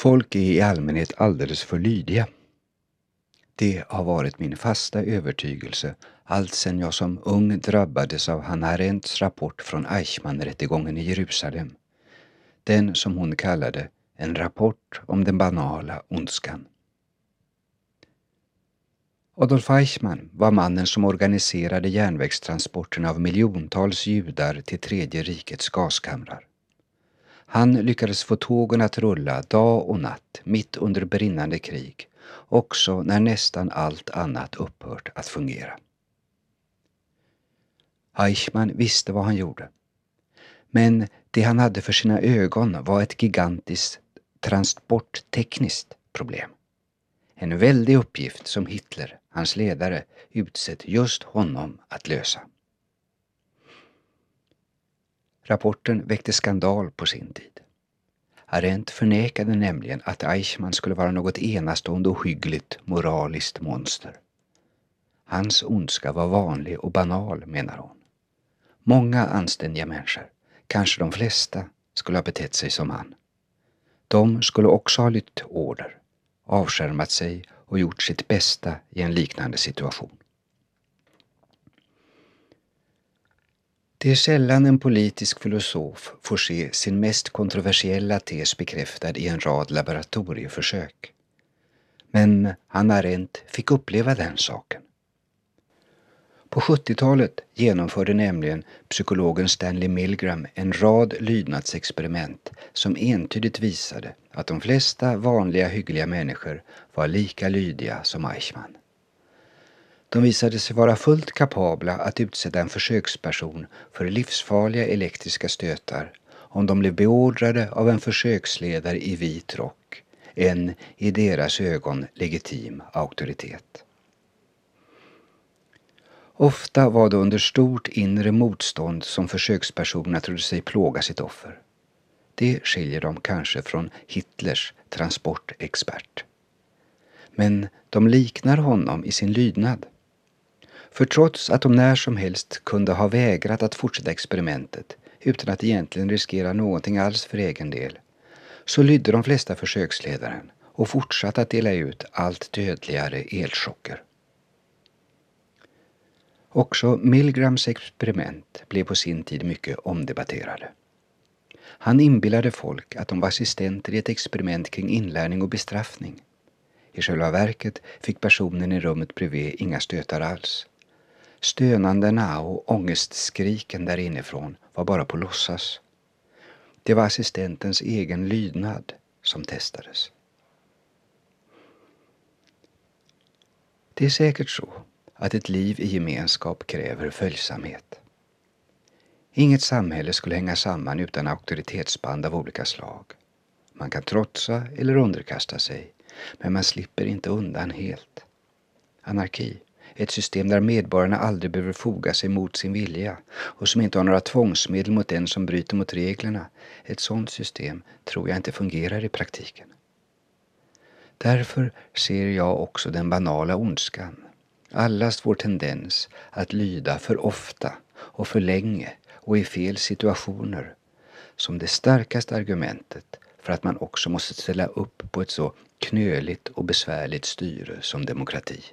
Folk är i allmänhet alldeles för lydiga. Det har varit min fasta övertygelse allt sedan jag som ung drabbades av Hanna Arendts rapport från Eichmann-rättegången i Jerusalem. Den som hon kallade en rapport om den banala ondskan. Adolf Eichmann var mannen som organiserade järnvägstransporterna av miljontals judar till Tredje rikets gaskamrar. Han lyckades få tågen att rulla dag och natt mitt under brinnande krig, också när nästan allt annat upphört att fungera. Eichmann visste vad han gjorde. Men det han hade för sina ögon var ett gigantiskt transporttekniskt problem. En väldig uppgift som Hitler, hans ledare, utsett just honom att lösa. Rapporten väckte skandal på sin tid. Arendt förnekade nämligen att Eichmann skulle vara något enastående och hyggligt moraliskt monster. Hans ondska var vanlig och banal, menar hon. Många anständiga människor, kanske de flesta, skulle ha betett sig som han. De skulle också ha lytt order, avskärmat sig och gjort sitt bästa i en liknande situation. Det är sällan en politisk filosof får se sin mest kontroversiella tes bekräftad i en rad laboratorieförsök. Men Hanna Arendt fick uppleva den saken. På 70-talet genomförde nämligen psykologen Stanley Milgram en rad lydnadsexperiment som entydigt visade att de flesta vanliga hyggliga människor var lika lydiga som Eichmann. De visade sig vara fullt kapabla att utsätta en försöksperson för livsfarliga elektriska stötar om de blev beordrade av en försöksledare i vit rock, en i deras ögon legitim auktoritet. Ofta var det under stort inre motstånd som försökspersonerna trodde sig plåga sitt offer. Det skiljer dem kanske från Hitlers transportexpert. Men de liknar honom i sin lydnad. För trots att de när som helst kunde ha vägrat att fortsätta experimentet utan att egentligen riskera någonting alls för egen del, så lydde de flesta försöksledaren och fortsatte att dela ut allt dödligare elchocker. Också Milgrams experiment blev på sin tid mycket omdebatterade. Han inbillade folk att de var assistenter i ett experiment kring inlärning och bestraffning. I själva verket fick personen i rummet bredvid inga stötar alls. Stönandena och ångestskriken där inifrån var bara på låtsas. Det var assistentens egen lydnad som testades. Det är säkert så att ett liv i gemenskap kräver följsamhet. Inget samhälle skulle hänga samman utan auktoritetsband av olika slag. Man kan trotsa eller underkasta sig, men man slipper inte undan helt. Anarki, ett system där medborgarna aldrig behöver foga sig mot sin vilja och som inte har några tvångsmedel mot den som bryter mot reglerna. Ett sådant system tror jag inte fungerar i praktiken. Därför ser jag också den banala ondskan Allas vår tendens att lyda för ofta och för länge och i fel situationer som det starkaste argumentet för att man också måste ställa upp på ett så knöligt och besvärligt styre som demokrati.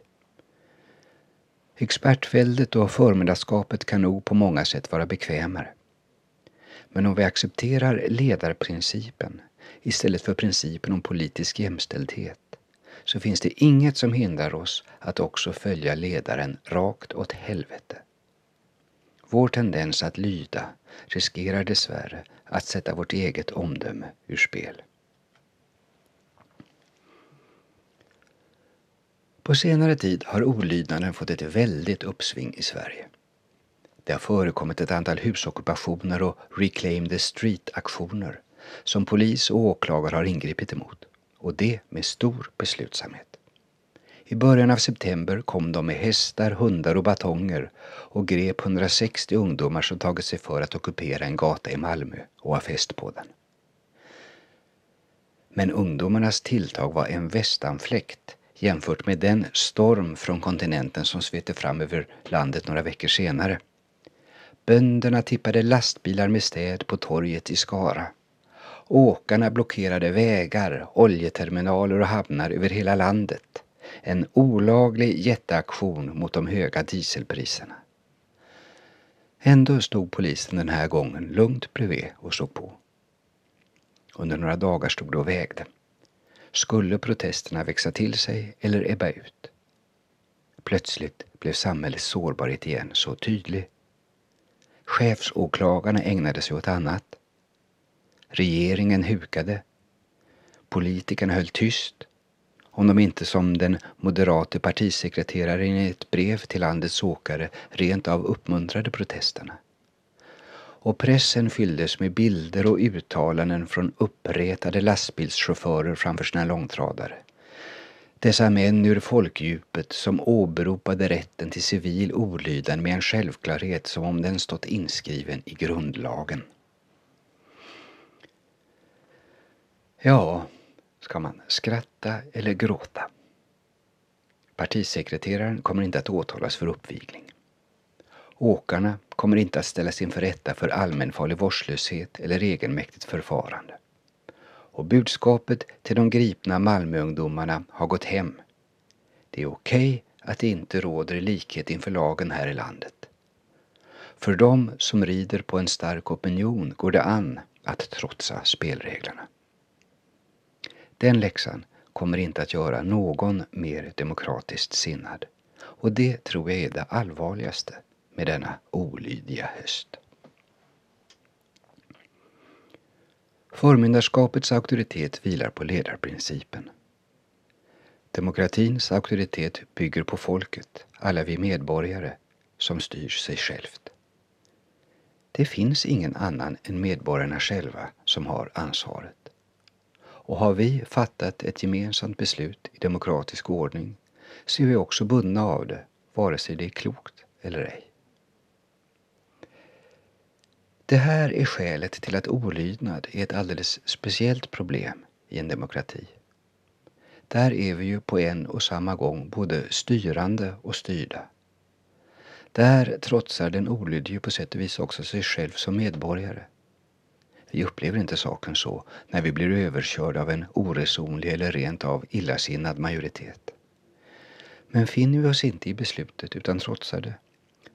Expertväldet och förmyndarskapet kan nog på många sätt vara bekvämare. Men om vi accepterar ledarprincipen istället för principen om politisk jämställdhet så finns det inget som hindrar oss att också följa ledaren rakt åt helvete. Vår tendens att lyda riskerar dessvärre att sätta vårt eget omdöme ur spel. På senare tid har olydnaden fått ett väldigt uppsving i Sverige. Det har förekommit ett antal husockupationer och Reclaim the Street-aktioner som polis och åklagare har ingripit emot och det med stor beslutsamhet. I början av september kom de med hästar, hundar och batonger och grep 160 ungdomar som tagit sig för att ockupera en gata i Malmö och ha fest på den. Men ungdomarnas tilltag var en västanfläkt jämfört med den storm från kontinenten som svepte fram över landet några veckor senare. Bönderna tippade lastbilar med städ på torget i Skara Åkarna blockerade vägar, oljeterminaler och hamnar över hela landet. En olaglig jätteaktion mot de höga dieselpriserna. Ändå stod polisen den här gången lugnt bredvid och såg på. Under några dagar stod de och vägde. Skulle protesterna växa till sig eller ebba ut? Plötsligt blev samhällets sårbarhet igen så tydlig. Chefsåklagarna ägnade sig åt annat. Regeringen hukade. Politikerna höll tyst om de inte som den moderate partisekreteraren i ett brev till landets åkare rent av uppmuntrade protesterna. Och pressen fylldes med bilder och uttalanden från uppretade lastbilschaufförer framför sina långtradare. Dessa män ur folkdjupet som åberopade rätten till civil olydnad med en självklarhet som om den stått inskriven i grundlagen. Ja, ska man skratta eller gråta? Partisekreteraren kommer inte att åtalas för uppvigling. Åkarna kommer inte att ställas inför rätta för allmänfarlig vårdslöshet eller egenmäktigt förfarande. Och budskapet till de gripna Malmöungdomarna har gått hem. Det är okej okay att det inte råder likhet inför lagen här i landet. För dem som rider på en stark opinion går det an att trotsa spelreglerna. Den läxan kommer inte att göra någon mer demokratiskt sinnad. Och det tror jag är det allvarligaste med denna olydiga höst. Förmyndarskapets auktoritet vilar på ledarprincipen. Demokratins auktoritet bygger på folket, alla vi medborgare, som styr sig självt. Det finns ingen annan än medborgarna själva som har ansvaret. Och har vi fattat ett gemensamt beslut i demokratisk ordning så är vi också bundna av det, vare sig det är klokt eller ej. Det här är skälet till att olydnad är ett alldeles speciellt problem i en demokrati. Där är vi ju på en och samma gång både styrande och styrda. Där trotsar den olydige på sätt och vis också sig själv som medborgare. Vi upplever inte saken så när vi blir överkörda av en oresonlig eller rent av illasinnad majoritet. Men finner vi oss inte i beslutet utan trotsar det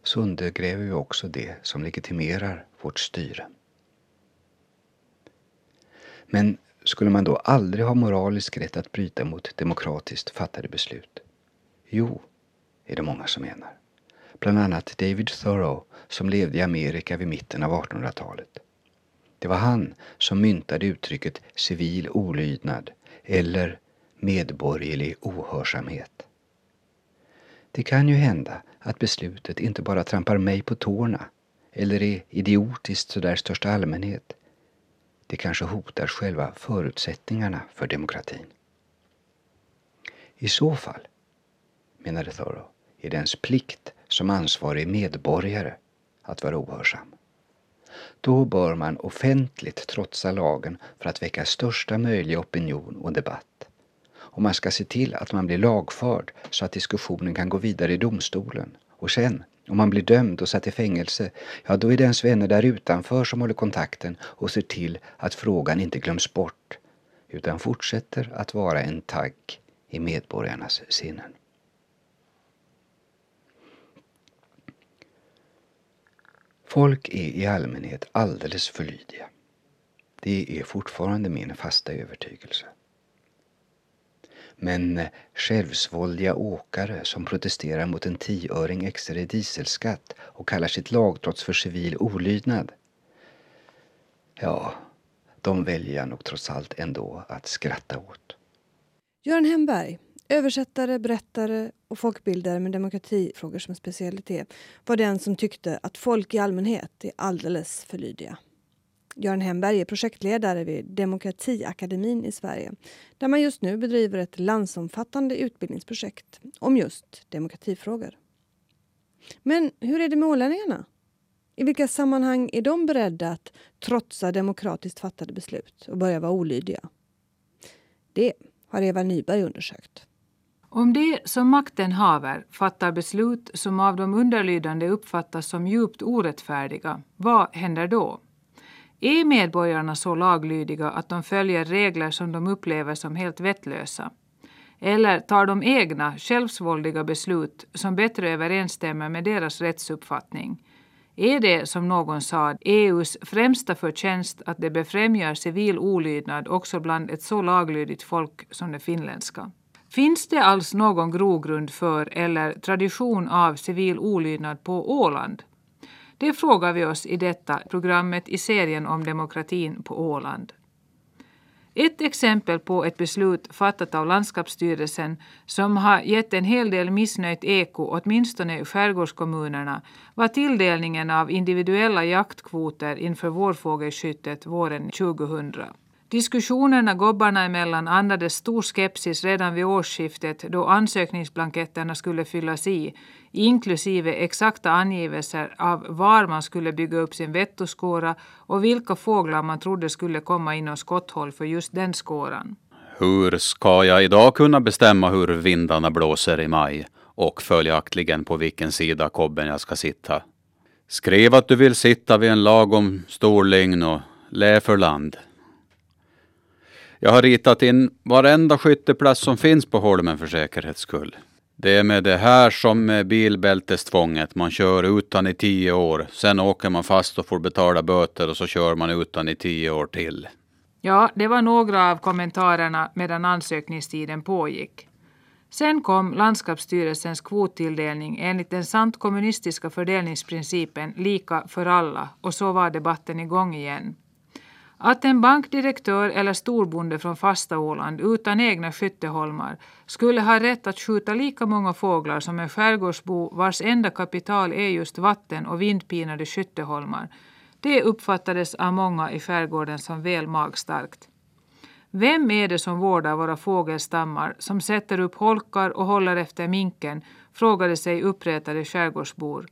så undergräver vi också det som legitimerar vårt styre. Men skulle man då aldrig ha moralisk rätt att bryta mot demokratiskt fattade beslut? Jo, är det många som menar. Bland annat David Thoreau som levde i Amerika vid mitten av 1800-talet. Det var han som myntade uttrycket civil olydnad eller medborgerlig ohörsamhet. Det kan ju hända att beslutet inte bara trampar mig på tårna eller är idiotiskt sådär största allmänhet. Det kanske hotar själva förutsättningarna för demokratin. I så fall, menade Thoreau, är det ens plikt som ansvarig medborgare att vara ohörsam. Då bör man offentligt trotsa lagen för att väcka största möjliga opinion och debatt. Och man ska se till att man blir lagförd så att diskussionen kan gå vidare i domstolen. Och sen, om man blir dömd och satt i fängelse, ja då är det ens vänner där utanför som håller kontakten och ser till att frågan inte glöms bort utan fortsätter att vara en tagg i medborgarnas sinnen. Folk är i allmänhet alldeles för lydiga. Det är fortfarande min fasta övertygelse. Men eh, självsvåldiga åkare som protesterar mot en tioöring extra i dieselskatt och kallar sitt lagtrots för civil olydnad. Ja, de väljer jag nog trots allt ändå att skratta åt. Göran Hemberg, översättare, berättare och folkbildare med demokratifrågor som specialitet var den som tyckte att folk i allmänhet är alldeles för lydiga. Göran Hemberg är projektledare vid Demokratiakademin i Sverige där man just nu bedriver ett landsomfattande utbildningsprojekt om just demokratifrågor. Men hur är det med ålänningarna? I vilka sammanhang är de beredda att trotsa demokratiskt fattade beslut och börja vara olydiga? Det har Eva Nyberg undersökt. Om de som makten haver fattar beslut som av de underlydande uppfattas som djupt orättfärdiga, vad händer då? Är medborgarna så laglydiga att de följer regler som de upplever som helt vettlösa? Eller tar de egna, självsvåldiga beslut som bättre överensstämmer med deras rättsuppfattning? Är det, som någon sa, EUs främsta förtjänst att det befrämjar civil olydnad också bland ett så laglydigt folk som det finländska? Finns det alls någon grogrund för eller tradition av civil olydnad på Åland? Det frågar vi oss i detta programmet i serien om demokratin på Åland. Ett exempel på ett beslut fattat av landskapsstyrelsen som har gett en hel del missnöjt eko, åtminstone i skärgårdskommunerna, var tilldelningen av individuella jaktkvoter inför vårfågelskyttet våren 2000. Diskussionerna gobbarna emellan andades stor skepsis redan vid årsskiftet då ansökningsblanketterna skulle fyllas i, inklusive exakta angivelser av var man skulle bygga upp sin vettoskåra och vilka fåglar man trodde skulle komma inom skotthåll för just den skåran. Hur ska jag idag kunna bestämma hur vindarna blåser i maj och följaktligen på vilken sida kobben jag ska sitta? Skriv att du vill sitta vid en lagom stor lygn och lä för land. Jag har ritat in varenda skytteplats som finns på holmen för säkerhets skull. Det är med det här som med bilbältestvånget. Man kör utan i tio år. Sen åker man fast och får betala böter och så kör man utan i tio år till. Ja, det var några av kommentarerna medan ansökningstiden pågick. Sen kom landskapsstyrelsens kvottilldelning enligt den sant kommunistiska fördelningsprincipen lika för alla och så var debatten igång igen. Att en bankdirektör eller storbonde från fasta Åland utan egna skytteholmar skulle ha rätt att skjuta lika många fåglar som en skärgårdsbo vars enda kapital är just vatten och vindpinade skytteholmar, det uppfattades av många i skärgården som väl magstarkt. Vem är det som vårdar våra fågelstammar, som sätter upp holkar och håller efter minken, frågade sig uppretade skärgårdsbor.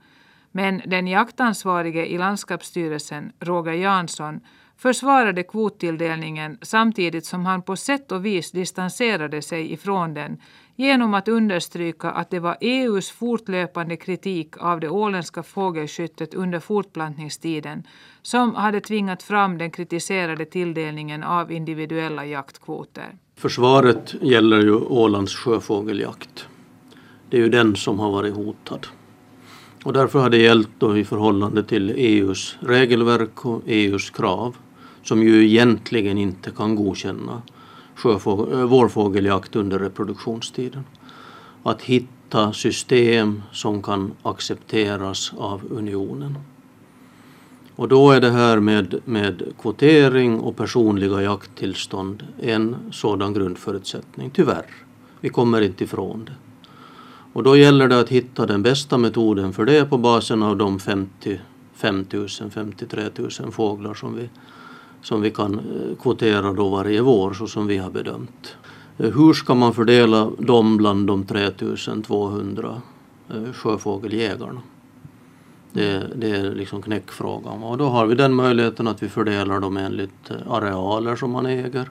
Men den jaktansvarige i landskapsstyrelsen, Roger Jansson, försvarade kvottilldelningen samtidigt som han på sätt och vis distanserade sig ifrån den genom att understryka att det var EUs fortlöpande kritik av det åländska fågelskyttet under fortplantningstiden som hade tvingat fram den kritiserade tilldelningen av individuella jaktkvoter. Försvaret gäller ju Ålands sjöfågeljakt. Det är ju den som har varit hotad. Och därför har det gällt då i förhållande till EUs regelverk och EUs krav som ju egentligen inte kan godkänna sjöfågel, eh, vårfågeljakt under reproduktionstiden. Att hitta system som kan accepteras av unionen. Och då är det här med, med kvotering och personliga jakttillstånd en sådan grundförutsättning, tyvärr. Vi kommer inte ifrån det. Och då gäller det att hitta den bästa metoden för det på basen av de 55 000, 53 000 fåglar som vi som vi kan eh, kvotera då varje vår så som vi har bedömt. Eh, hur ska man fördela dem bland de 3200 eh, sjöfågeljägarna? Det, det är liksom knäckfrågan. Och då har vi den möjligheten att vi fördelar dem enligt arealer som man äger.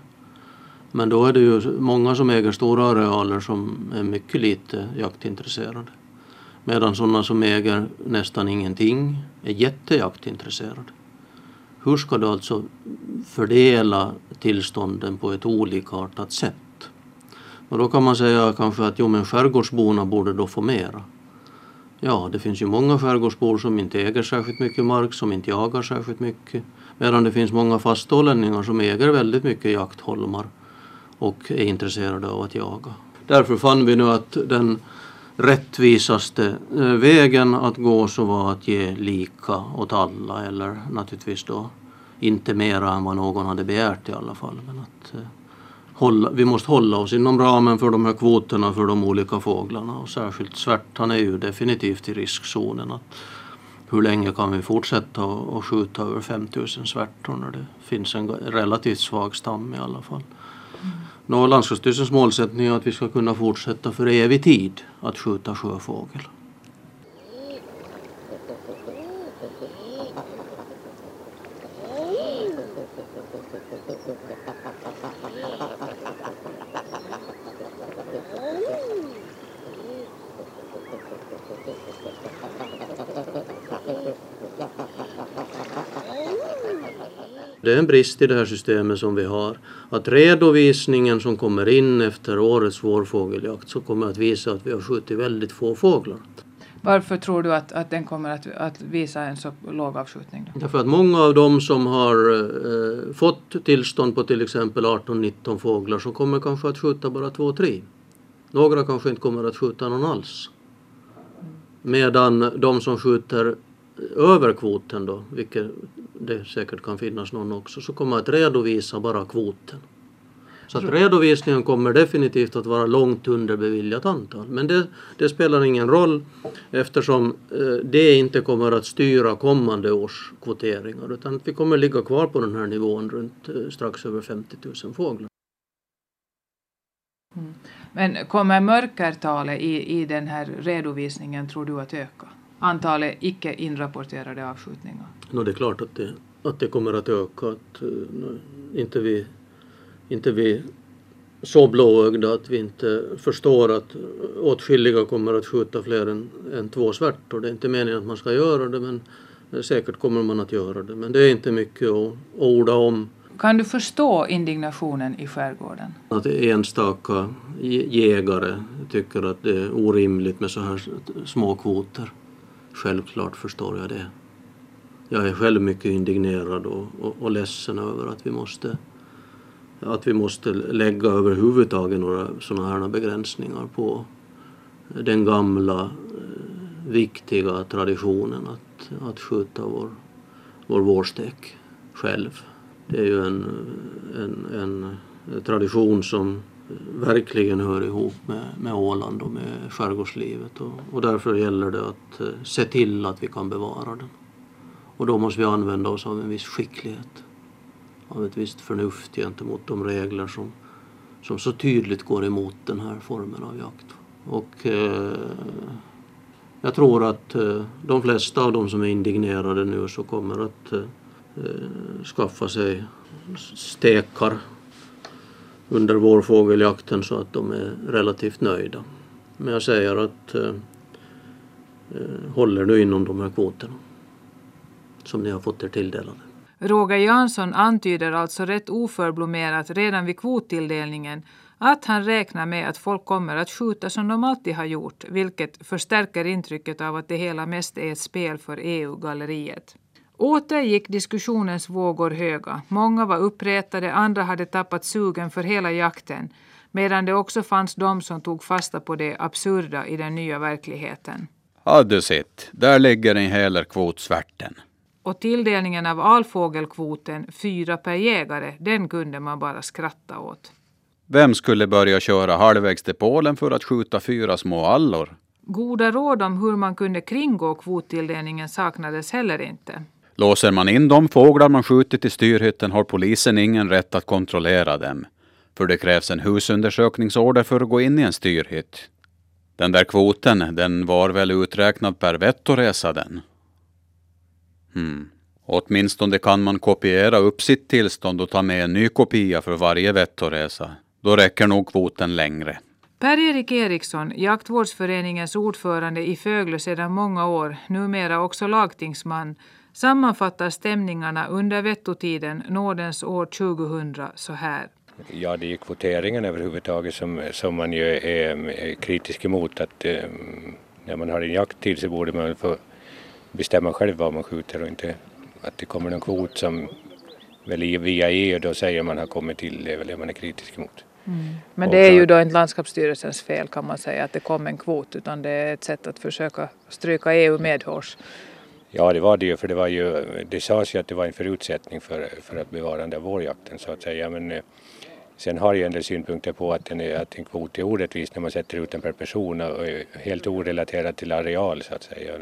Men då är det ju många som äger stora arealer som är mycket lite jaktintresserade. Medan sådana som äger nästan ingenting är jättejaktintresserade. Hur ska du alltså fördela tillstånden på ett olikartat sätt? Och då kan man säga kanske att jo, men skärgårdsborna borde då få mera. Ja, det finns ju många skärgårdsbor som inte äger särskilt mycket mark, som inte jagar särskilt mycket. Medan det finns många fastålänningar som äger väldigt mycket jaktholmar och är intresserade av att jaga. Därför fann vi nu att den rättvisaste eh, vägen att gå så var att ge lika åt alla eller naturligtvis då inte mera än vad någon hade begärt i alla fall. Men att, eh, hålla, vi måste hålla oss inom ramen för de här kvoterna för de olika fåglarna och särskilt svärtan är ju definitivt i riskzonen. Att hur länge kan vi fortsätta att skjuta över 5000 svärtor när det finns en relativt svag stam i alla fall. Mm. Landskapsstyrelsens målsättning är att vi ska kunna fortsätta för evig tid att skjuta sjöfågel. Det är en brist i det här systemet som vi har. Att redovisningen som kommer in efter årets vårfågeljakt så kommer att visa att vi har skjutit väldigt få fåglar. Varför tror du att, att den kommer att, att visa en så låg avskjutning? Då? Därför att många av dem som har eh, fått tillstånd på till exempel 18-19 fåglar så kommer kanske att skjuta bara 2-3. Några kanske inte kommer att skjuta någon alls. Medan de som skjuter över kvoten då, vilket det säkert kan finnas någon också, så kommer att redovisa bara kvoten. Så att redovisningen kommer definitivt att vara långt under beviljat antal. Men det, det spelar ingen roll eftersom eh, det inte kommer att styra kommande års kvoteringar utan vi kommer ligga kvar på den här nivån runt eh, strax över 50 000 fåglar. Mm. Men kommer mörkertalet i, i den här redovisningen tror du att öka? Antalet icke inrapporterade avskjutningar? No, det är klart att det, att det kommer att öka. Att, uh, inte vi inte vi så blåögda att vi inte förstår att åtskilliga kommer att skjuta fler än, än två svärtor. Det är inte meningen att man ska göra det men säkert kommer man att göra det. Men det är inte mycket att orda om. Kan du förstå indignationen i skärgården? Att enstaka jägare tycker att det är orimligt med så här små kvoter. Självklart förstår jag det. Jag är själv mycket indignerad och, och, och ledsen över att vi måste att vi måste lägga överhuvudtaget några sådana här begränsningar på den gamla eh, viktiga traditionen att, att skjuta vår, vår vårstek själv. Det är ju en, en, en tradition som verkligen hör ihop med, med Åland och med skärgårdslivet och, och därför gäller det att eh, se till att vi kan bevara den. Och då måste vi använda oss av en viss skicklighet av ett visst förnuft gentemot de regler som, som så tydligt går emot den här formen av jakt. Och eh, jag tror att eh, de flesta av de som är indignerade nu så kommer att eh, eh skaffa sig stekar under vårfågeljakten så att de är relativt nöjda. Men jag säger att eh, eh håller du inom de här kvoterna som ni har fått er tilldelade. Roger Jansson antyder alltså rätt oförblommerat redan vid kvottilldelningen att han räknar med att folk kommer att skjuta som de alltid har gjort, vilket förstärker intrycket av att det hela mest är ett spel för EU-galleriet. Åter gick diskussionens vågor höga. Många var uppretade, andra hade tappat sugen för hela jakten, medan det också fanns de som tog fasta på det absurda i den nya verkligheten. Ja, du sett, där ligger en hel kvot svärten och tilldelningen av alfågelkvoten, fyra per jägare, den kunde man bara skratta åt. Vem skulle börja köra halvvägs till Polen för att skjuta fyra små allor? Goda råd om hur man kunde kringgå kvottilldelningen saknades heller inte. Låser man in de fåglar man skjutit i styrhytten har polisen ingen rätt att kontrollera dem. För det krävs en husundersökningsorder för att gå in i en styrhytt. Den där kvoten, den var väl uträknad per vettoresa den. Hmm. Åtminstone kan man kopiera upp sitt tillstånd och ta med en ny kopia för varje vettoresa. Då räcker nog kvoten längre. Per-Erik Eriksson, jaktvårdsföreningens ordförande i Fögle sedan många år, numera också lagtingsman, sammanfattar stämningarna under vettotiden nådens år 2000 så här. Ja, det är kvoteringen överhuvudtaget som, som man ju är kritisk emot. Att, eh, när man har en jakttid så borde man få bestämma själv vad man skjuter och inte att det kommer någon kvot som väl via EU då säger man har kommit till, det är väl det man är kritisk emot. Mm. Men det är ju då inte landskapsstyrelsens fel kan man säga att det kom en kvot utan det är ett sätt att försöka stryka EU medhårs. Ja det var det ju för det var ju, det sades ju att det var en förutsättning för, för att bevarande av vårjakten så att säga men eh, Sen har jag en del synpunkter på att en, att en kvot är orättvis när man sätter ut den per person och helt orelaterat till areal så att säga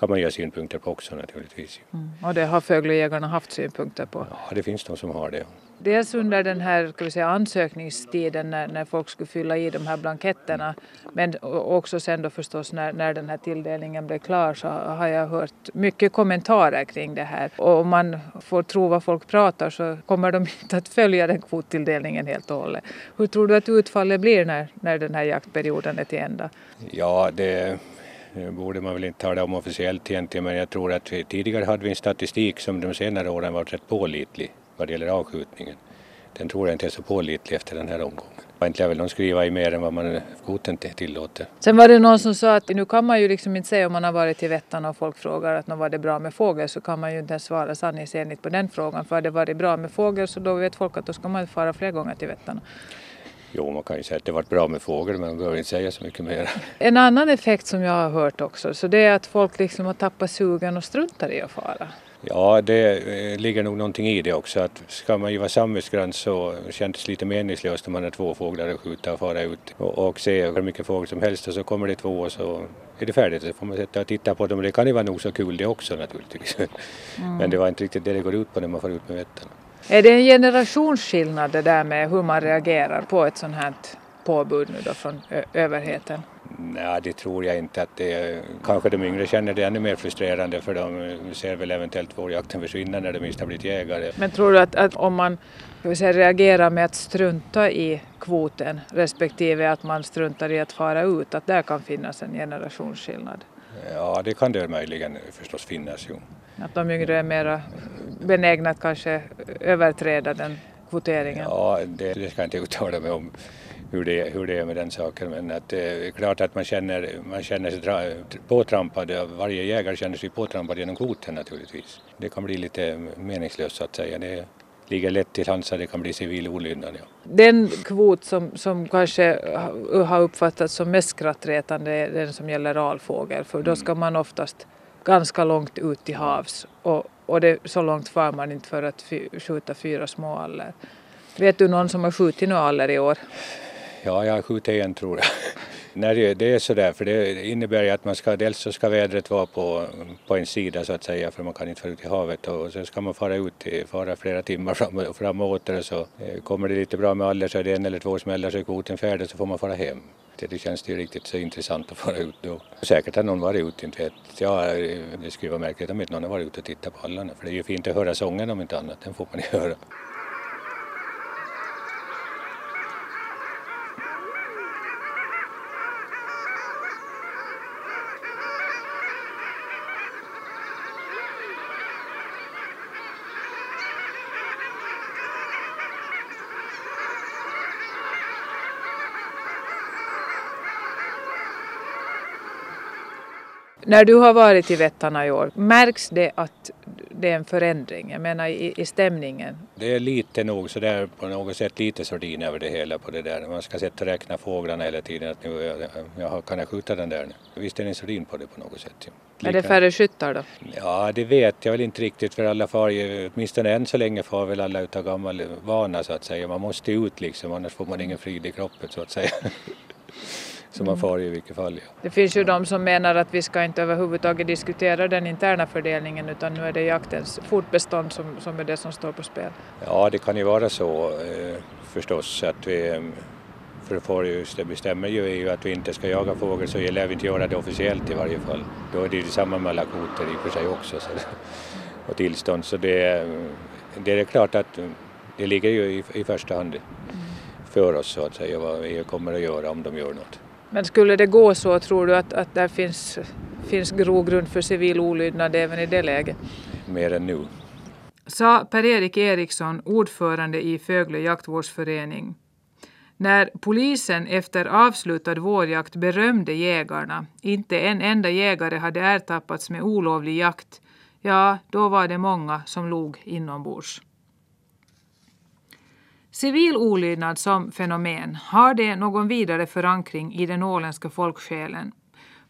kan man ge synpunkter på också naturligtvis. Mm. Och det har Föglejägarna haft synpunkter på? Ja, det finns de som har det. Dels under den här ska vi säga, ansökningstiden när, när folk skulle fylla i de här blanketterna men också sen då förstås när, när den här tilldelningen blev klar så har jag hört mycket kommentarer kring det här. Och om man får tro vad folk pratar så kommer de inte att följa den kvottilldelningen helt och hållet. Hur tror du att utfallet blir när, när den här jaktperioden är till ända? Ja, det nu borde man väl inte tala om officiellt egentligen men jag tror att vi, tidigare hade vi en statistik som de senare åren varit rätt pålitlig vad det gäller avskjutningen. Den tror jag inte är så pålitlig efter den här omgången. Man lär väl de skriva i mer än vad man eh, kvoten tillåter. Sen var det någon som sa att nu kan man ju liksom inte säga om man har varit i Vättern och folk frågar att var det bra med fågel så kan man ju inte ens svara sanningsenligt på den frågan. För har det varit bra med fågel så då vet folk att då ska man fara fler gånger till Vättern. Jo, man kan ju säga att det varit bra med fågel men man behöver inte säga så mycket mer. En annan effekt som jag har hört också så det är att folk liksom har tappat sugen och struntar i att fara. Ja, det eh, ligger nog någonting i det också. Att ska man ju vara samvetsgrann så känns det lite meningslöst om man har två fåglar att skjuta och fara ut och, och se hur mycket fågel som helst och så kommer det två och så är det färdigt. Så får man sätta och titta på dem. Det kan ju vara nog så kul det också naturligtvis. Mm. Men det var inte riktigt det det går ut på när man får ut med vättarna. Är det en generationsskillnad det där med hur man reagerar på ett sånt här påbud nu då från överheten? Nej, det tror jag inte att det är. Kanske de yngre känner det ännu mer frustrerande för de ser väl eventuellt vårjakten försvinna när de just har blivit jägare. Men tror du att, att om man säga, reagerar med att strunta i kvoten respektive att man struntar i att fara ut, att där kan finnas en generationsskillnad? Ja, det kan det möjligen förstås finnas, jo. Att de yngre är mer benägna att kanske överträda den kvoteringen? Ja, det, det ska jag inte uttala mig om hur det, hur det är med den saken. Men att det är klart att man känner, man känner sig påtrampad, varje jägare känner sig påtrampad genom kvoten naturligtvis. Det kan bli lite meningslöst så att säga. Det ligger lätt till hands att det kan bli civil olydnad. Ja. Den kvot som, som kanske har uppfattats som mest skrattretande är den som gäller alfågel för då ska man oftast ganska långt ut till havs och, och det, så långt far man inte för att skjuta fyra små aller. Vet du någon som har skjutit några aller i år? Ja, jag har skjutit en tror jag. Nej, det är sådär, för det innebär ju att man ska, dels så ska vädret vara på, på en sida så att säga, för man kan inte fara ut i havet och så ska man fara ut, fara flera timmar fram, fram och åter och så eh, kommer det lite bra med aller så är det en eller två smällar så är kvoten färdig så får man fara hem. Det, det känns ju riktigt så intressant att fara ut då. Säkert har någon varit ute, inte vet jag. Eh, det skulle vara märkligt om inte någon har varit ute och tittat på allarna, för det är ju fint att höra sången om inte annat, den får man ju höra. När du har varit i Vättarna i år, märks det att det är en förändring? Jag menar i, i stämningen? Det är lite nog sådär på något sätt lite sordin över det hela på det där. Man ska sätta räkna fåglarna hela tiden. Att nu, jag, jag, kan jag skjuta den där nu? Visst är det en sordin på det på något sätt. Ja. Är det färre skyttar då? Ja, det vet jag väl inte riktigt för alla far ju, åtminstone än så länge far väl alla utav gammal vana så att säga. Man måste ut liksom annars får man ingen frid i kroppen så att säga. Så man far i vilket fall. Ja. Det finns ju de som menar att vi ska inte överhuvudtaget diskutera den interna fördelningen utan nu är det jaktens fortbestånd som, som är det som står på spel. Ja, det kan ju vara så eh, förstås att vi för får just det bestämmer ju att vi inte ska jaga fågel så lär vi inte göra det officiellt i varje fall. Då är det ju samma med alla kvoter i och för sig också så, och tillstånd så det, det är klart att det ligger ju i, i första hand för oss så att säga vad EU kommer att göra om de gör något. Men skulle det gå så, tror du att, att där finns, finns grogrund för civil olydnad även i det läget? Mer än nu. Sa Per-Erik Eriksson, ordförande i Fögle jaktvårdsförening. När polisen efter avslutad vårjakt berömde jägarna, inte en enda jägare hade ertappats med olovlig jakt, ja, då var det många som log inombords. Civil olydnad som fenomen, har det någon vidare förankring i den åländska folksjälen?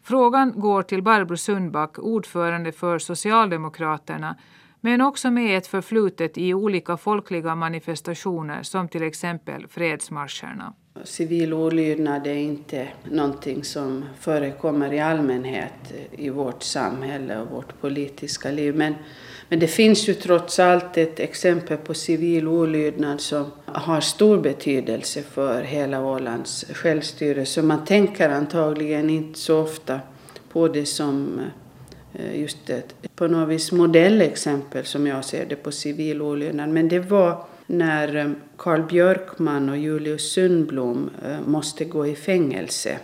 Frågan går till Barbro Sundback, ordförande för Socialdemokraterna, men också med ett förflutet i olika folkliga manifestationer som till exempel fredsmarscherna. Civil olydnad är inte någonting som förekommer i allmänhet i vårt samhälle och vårt politiska liv. Men men det finns ju trots allt ett exempel på civil olydnad som har stor betydelse för hela Ålands självstyre. Så man tänker antagligen inte så ofta på det som eh, just ett på något vis modellexempel som jag ser det på civil olydnad. Men det var när Carl Karl Björkman och Julius Sundblom eh, måste gå i fängelse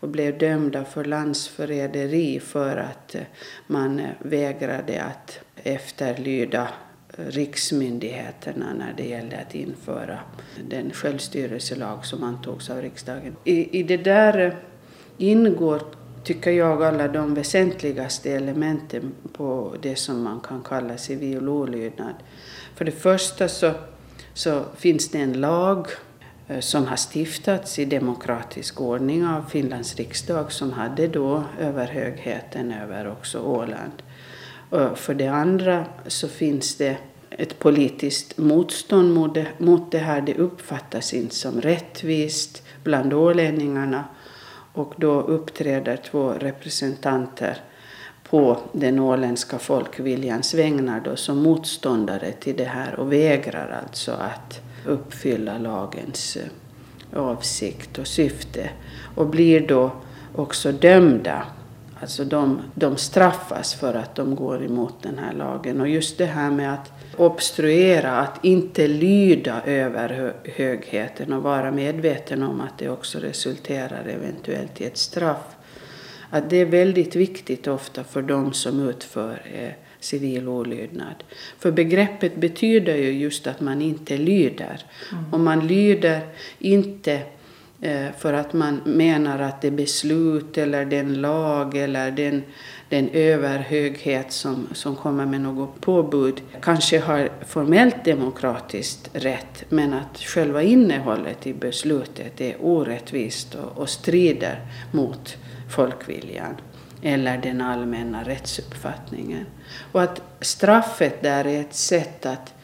och blev dömda för landsförräderi för att eh, man eh, vägrade att efterlyda eh, riksmyndigheterna när det gällde att införa den självstyrelselag som antogs av riksdagen. I, i det där ingår, tycker jag, alla de väsentligaste elementen på det som man kan kalla civil olydnad. För det första så, så finns det en lag Eh, som har stiftats i demokratisk ordning av Finlands riksdag som hade då överhögheten över också Åland. Och för det andra så finns det ett politiskt motstånd mot det, mot det här. Det uppfattas inte som rättvist bland ålänningarna och då uppträder två representanter på den åländska folkviljans vägnar då som motståndare till det här och vägrar alltså att uppfylla lagens eh, avsikt och syfte och blir då också dömda. Alltså de, de straffas för att de går emot den här lagen. Och just det här med att obstruera, att inte lyda över högheten och vara medveten om att det också resulterar eventuellt i ett straff. Att det är väldigt viktigt ofta för de som utför eh, civil olydnad. För begreppet betyder ju just att man inte lyder. Mm. Och man lyder inte eh, för att man menar att det beslut eller den lag eller den den överhöghet som, som kommer med något påbud kanske har formellt demokratiskt rätt men att själva innehållet i beslutet är orättvist och, och strider mot folkviljan eller den allmänna rättsuppfattningen. Och att straffet där är ett sätt att,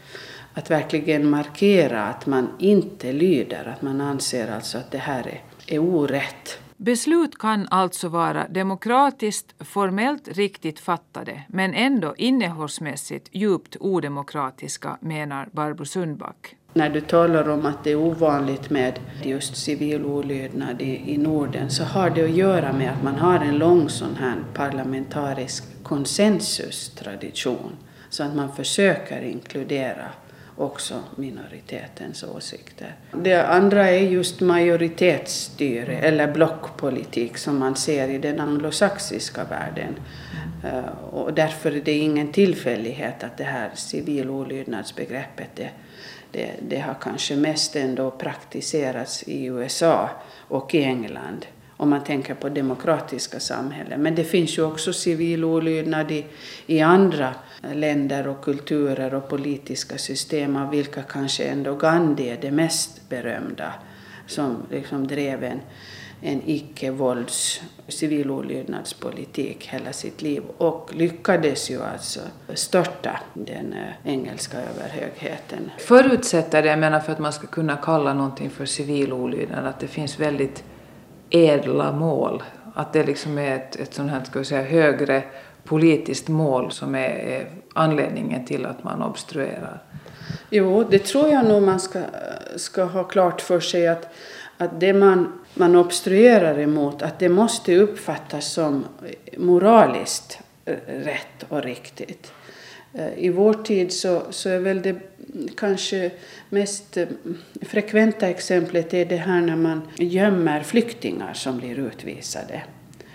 att verkligen markera att man inte lyder, att man anser alltså att det här är, är orätt. Beslut kan alltså vara demokratiskt formellt riktigt fattade men ändå innehållsmässigt djupt odemokratiska, menar Barbro Sundback. När du talar om att det är ovanligt med just civil olydnad i, i Norden så har det att göra med att man har en lång sån här parlamentarisk konsensustradition så att man försöker inkludera också minoritetens åsikter. Det andra är just majoritetsstyre eller blockpolitik som man ser i den anglosaxiska världen. Eh, och därför är det ingen tillfällighet att det här civil olydnadsbegreppet är det, det har kanske mest ändå praktiserats i USA och i England om man tänker på demokratiska samhällen. Men det finns ju också civil olydnad i, i andra länder och kulturer och politiska system av vilka kanske ändå Gandhi är det mest berömda som liksom drev en, en icke-vålds civil olydnadspolitik hela sitt liv och lyckades ju alltså störta den eh, engelska överhögheten. Förutsätter det, jag menar för att man ska kunna kalla någonting för civil olydnad, att det finns väldigt ädla mål. Att det liksom är ett, ett sånt här, ska vi säga, högre politiskt mål som är, är anledningen till att man obstruerar. Jo, det tror jag nog man ska, ska ha klart för sig att, att det man, man obstruerar emot, att det måste uppfattas som moraliskt rätt och riktigt. Eh, I vår tid så, så är väl det kanske mest eh, frekventa exemplet är det här när man gömmer flyktingar som blir utvisade.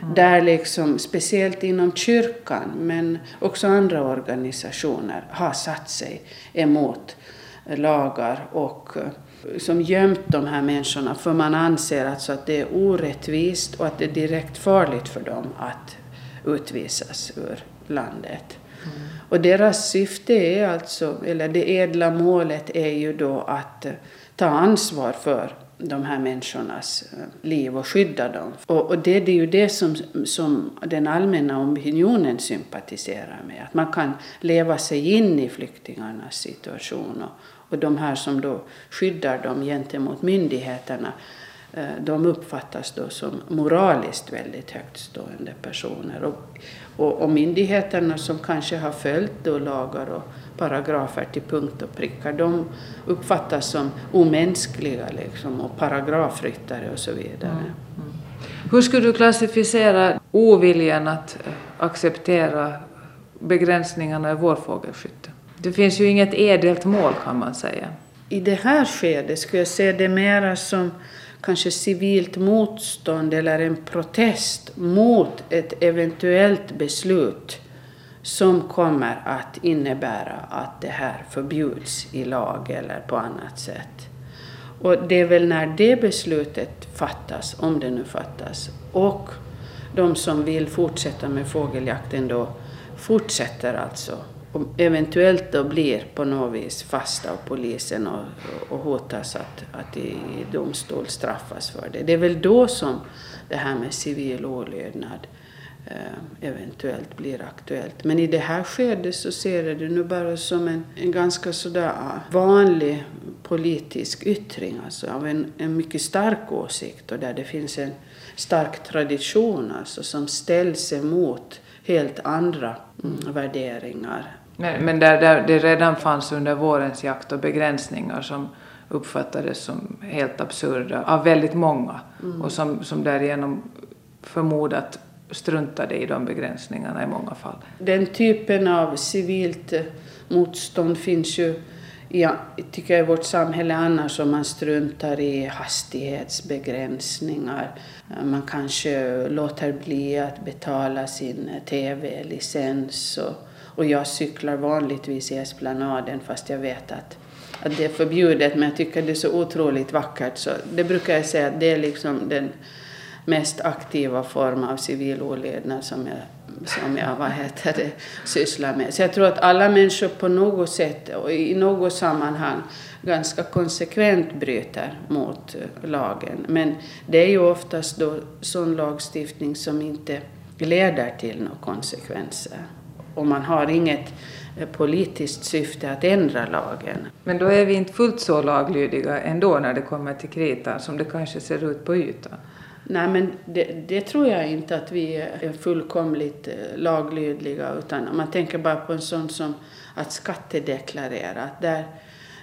Mm. Där liksom, speciellt inom kyrkan, men också andra organisationer, har satt sig emot lagar och eh, som gömt de här människorna för man anser alltså att det är orättvist och att det är direkt farligt för dem att utvisas ur landet. Mm. Och deras syfte är alltså, eller det ädla målet är ju då att eh, ta ansvar för de här människornas eh, liv och skydda dem. Och, och det, det, är ju det som, som den allmänna opinionen sympatiserar med, att man kan leva sig in i flyktingarnas situation. Och, och de här som då skyddar dem gentemot myndigheterna, eh, de uppfattas då som moraliskt väldigt högtstående personer. Och, och, och myndigheterna som kanske har följt då lagar och paragrafer till punkt och pricka, de uppfattas som omänskliga liksom, och paragrafryttare och så vidare. Mm. Mm. Hur skulle du klassificera oviljan att eh, acceptera begränsningarna i vårfågelskytte? Det finns ju inget edelt mål kan man säga. I det här skedet skulle jag se det mera som kanske civilt motstånd eller en protest mot ett eventuellt beslut som kommer att innebära att det här förbjuds i lag eller på annat sätt. Och det är väl när det beslutet fattas, om det nu fattas, och de som vill fortsätta med fågeljakten då fortsätter alltså och eventuellt då blir på något vis fast av polisen och, och hotas att, att i domstol straffas för det. Det är väl då som det här med civil olydnad eh, eventuellt blir aktuellt. Men i det här skedet så ser jag det nu bara som en, en ganska sådär ah, vanlig politisk yttring, alltså av en, en mycket stark åsikt och där det finns en stark tradition alltså, som ställs emot helt andra mm, värderingar. Men, men där, där det redan fanns under vårens jakt och begränsningar som uppfattades som helt absurda av väldigt många mm. och som, som därigenom förmodat struntade i de begränsningarna i många fall. Den typen av civilt motstånd finns ju i, tycker jag, i vårt samhälle annars om man struntar i hastighetsbegränsningar. Man kanske låter bli att betala sin tv-licens. Och, och jag cyklar vanligtvis i Esplanaden fast jag vet att, att det är förbjudet men jag tycker det är så otroligt vackert så det brukar jag säga att det är liksom den mest aktiva form av civil olydnad som jag, som jag vad heter det, sysslar med. Så jag tror att alla människor på något sätt och i något sammanhang ganska konsekvent bryter mot eh, lagen. Men det är ju oftast då sån lagstiftning som inte leder till några konsekvenser. Och man har inget eh, politiskt syfte att ändra lagen. Men då är vi inte fullt så laglydiga ändå när det kommer till kritan som det kanske ser ut på ytan? Nej, men det, det, tror jag inte att vi är fullkomligt eh, laglydliga. Utan om man tänker bara på en sån som att skattedeklarera. Där,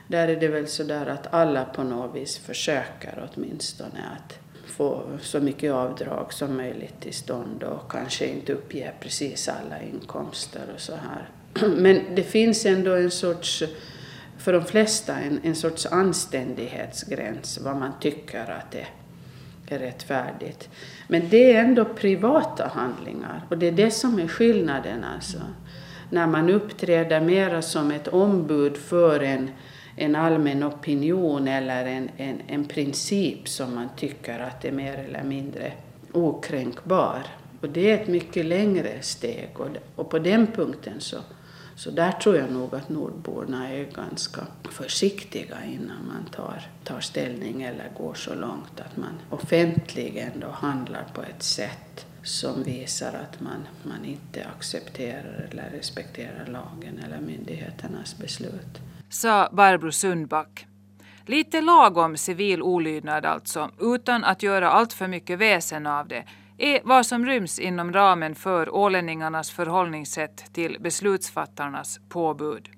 där är det väl så där att alla på något vis försöker åtminstone att få så mycket avdrag som möjligt till stånd och kanske inte uppge precis alla inkomster och så här. Men det finns ändå en sorts, för de flesta, en, en sorts anständighetsgräns vad man tycker att det är rättfärdigt. Men det är ändå privata handlingar och det är det som är skillnaden alltså. När man uppträder mera som ett ombud för en, en allmän opinion eller en, en, en princip som man tycker att är mer eller mindre okränkbar. Och det är ett mycket längre steg och, och på den punkten så så där tror jag nog att nordborna är ganska försiktiga innan man tar, tar ställning eller går så långt att man offentligen då handlar på ett sätt som visar att man, man inte accepterar eller respekterar lagen eller myndigheternas beslut. Sa Barbro Sundback. Lite lagom civil olydnad alltså, utan att göra allt för mycket väsen av det är vad som ryms inom ramen för ålänningarnas förhållningssätt till beslutsfattarnas påbud.